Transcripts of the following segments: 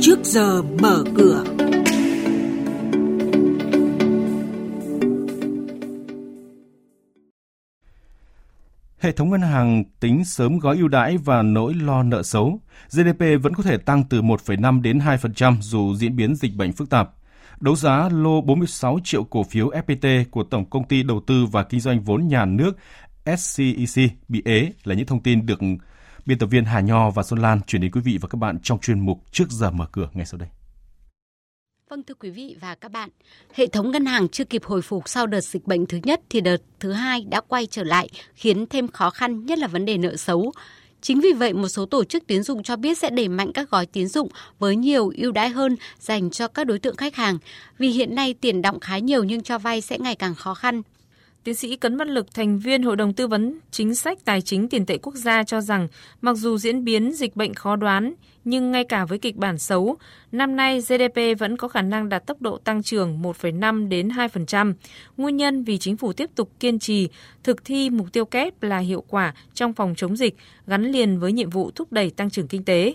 trước giờ mở cửa. Hệ thống ngân hàng tính sớm gói ưu đãi và nỗi lo nợ xấu. GDP vẫn có thể tăng từ 1,5 đến 2% dù diễn biến dịch bệnh phức tạp. Đấu giá lô 46 triệu cổ phiếu FPT của Tổng Công ty Đầu tư và Kinh doanh vốn nhà nước SCEC bị ế là những thông tin được biên tập viên Hà Nho và Xuân Lan chuyển đến quý vị và các bạn trong chuyên mục Trước giờ mở cửa ngay sau đây. Vâng thưa quý vị và các bạn, hệ thống ngân hàng chưa kịp hồi phục sau đợt dịch bệnh thứ nhất thì đợt thứ hai đã quay trở lại khiến thêm khó khăn nhất là vấn đề nợ xấu. Chính vì vậy, một số tổ chức tín dụng cho biết sẽ đẩy mạnh các gói tín dụng với nhiều ưu đãi hơn dành cho các đối tượng khách hàng. Vì hiện nay tiền động khá nhiều nhưng cho vay sẽ ngày càng khó khăn Tiến sĩ Cấn Văn Lực, thành viên Hội đồng Tư vấn Chính sách Tài chính Tiền tệ Quốc gia cho rằng, mặc dù diễn biến dịch bệnh khó đoán, nhưng ngay cả với kịch bản xấu, năm nay GDP vẫn có khả năng đạt tốc độ tăng trưởng 1,5 đến 2%. Nguyên nhân vì chính phủ tiếp tục kiên trì thực thi mục tiêu kép là hiệu quả trong phòng chống dịch gắn liền với nhiệm vụ thúc đẩy tăng trưởng kinh tế.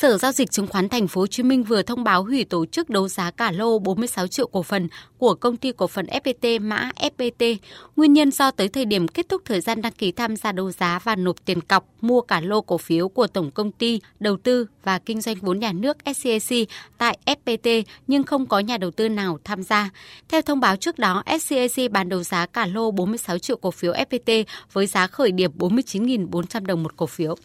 Sở giao dịch chứng khoán Thành phố Hồ Chí Minh vừa thông báo hủy tổ chức đấu giá cả lô 46 triệu cổ phần của công ty cổ phần FPT mã FPT. Nguyên nhân do tới thời điểm kết thúc thời gian đăng ký tham gia đấu giá và nộp tiền cọc mua cả lô cổ phiếu của Tổng công ty Đầu tư và Kinh doanh vốn nhà nước SCAC tại FPT nhưng không có nhà đầu tư nào tham gia. Theo thông báo trước đó, SCAC bán đấu giá cả lô 46 triệu cổ phiếu FPT với giá khởi điểm 49.400 đồng một cổ phiếu.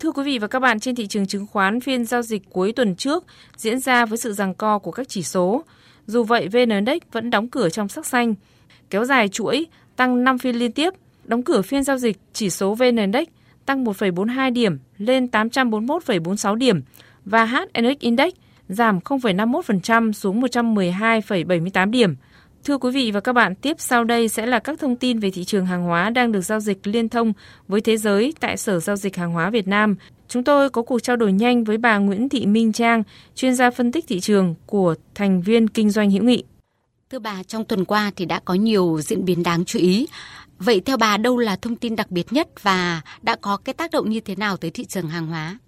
Thưa quý vị và các bạn, trên thị trường chứng khoán, phiên giao dịch cuối tuần trước diễn ra với sự giằng co của các chỉ số. Dù vậy, VN Index vẫn đóng cửa trong sắc xanh, kéo dài chuỗi, tăng 5 phiên liên tiếp. Đóng cửa phiên giao dịch, chỉ số VN Index tăng 1,42 điểm lên 841,46 điểm và HNX Index giảm 0,51% xuống 112,78 điểm. Thưa quý vị và các bạn, tiếp sau đây sẽ là các thông tin về thị trường hàng hóa đang được giao dịch liên thông với thế giới tại Sở Giao dịch Hàng hóa Việt Nam. Chúng tôi có cuộc trao đổi nhanh với bà Nguyễn Thị Minh Trang, chuyên gia phân tích thị trường của thành viên kinh doanh hữu nghị. Thưa bà, trong tuần qua thì đã có nhiều diễn biến đáng chú ý. Vậy theo bà đâu là thông tin đặc biệt nhất và đã có cái tác động như thế nào tới thị trường hàng hóa?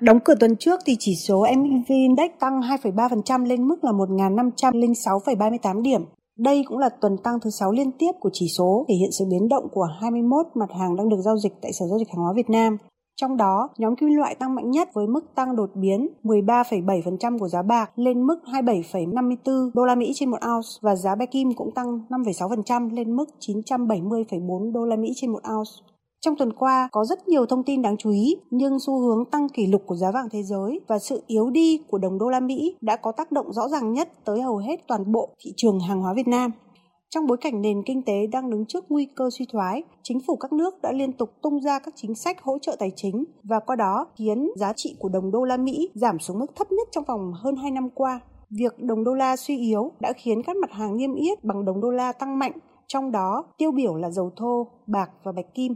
Đóng cửa tuần trước thì chỉ số MACD Index tăng 2,3% lên mức là 1.506,38 điểm. Đây cũng là tuần tăng thứ 6 liên tiếp của chỉ số, thể hiện sự biến động của 21 mặt hàng đang được giao dịch tại Sở Giao dịch Hàng hóa Việt Nam. Trong đó, nhóm kim loại tăng mạnh nhất với mức tăng đột biến 13,7% của giá bạc lên mức 27,54 đô la Mỹ trên một ounce và giá bạch kim cũng tăng 5,6% lên mức 970,4 đô la Mỹ trên một ounce. Trong tuần qua có rất nhiều thông tin đáng chú ý, nhưng xu hướng tăng kỷ lục của giá vàng thế giới và sự yếu đi của đồng đô la Mỹ đã có tác động rõ ràng nhất tới hầu hết toàn bộ thị trường hàng hóa Việt Nam. Trong bối cảnh nền kinh tế đang đứng trước nguy cơ suy thoái, chính phủ các nước đã liên tục tung ra các chính sách hỗ trợ tài chính và qua đó khiến giá trị của đồng đô la Mỹ giảm xuống mức thấp nhất trong vòng hơn 2 năm qua. Việc đồng đô la suy yếu đã khiến các mặt hàng niêm yết bằng đồng đô la tăng mạnh, trong đó tiêu biểu là dầu thô, bạc và bạch kim.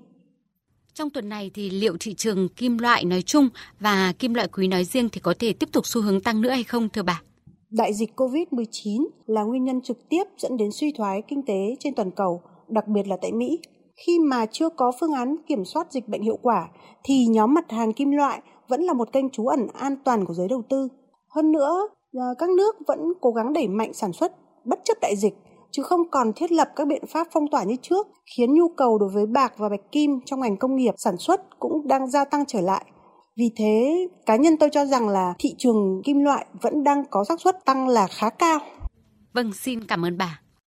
Trong tuần này thì liệu thị trường kim loại nói chung và kim loại quý nói riêng thì có thể tiếp tục xu hướng tăng nữa hay không thưa bà? Đại dịch COVID-19 là nguyên nhân trực tiếp dẫn đến suy thoái kinh tế trên toàn cầu, đặc biệt là tại Mỹ. Khi mà chưa có phương án kiểm soát dịch bệnh hiệu quả thì nhóm mặt hàng kim loại vẫn là một kênh trú ẩn an toàn của giới đầu tư. Hơn nữa, ờ, các nước vẫn cố gắng đẩy mạnh sản xuất bất chấp đại dịch chứ không còn thiết lập các biện pháp phong tỏa như trước, khiến nhu cầu đối với bạc và bạch kim trong ngành công nghiệp sản xuất cũng đang gia tăng trở lại. Vì thế, cá nhân tôi cho rằng là thị trường kim loại vẫn đang có xác suất tăng là khá cao. Vâng, xin cảm ơn bà.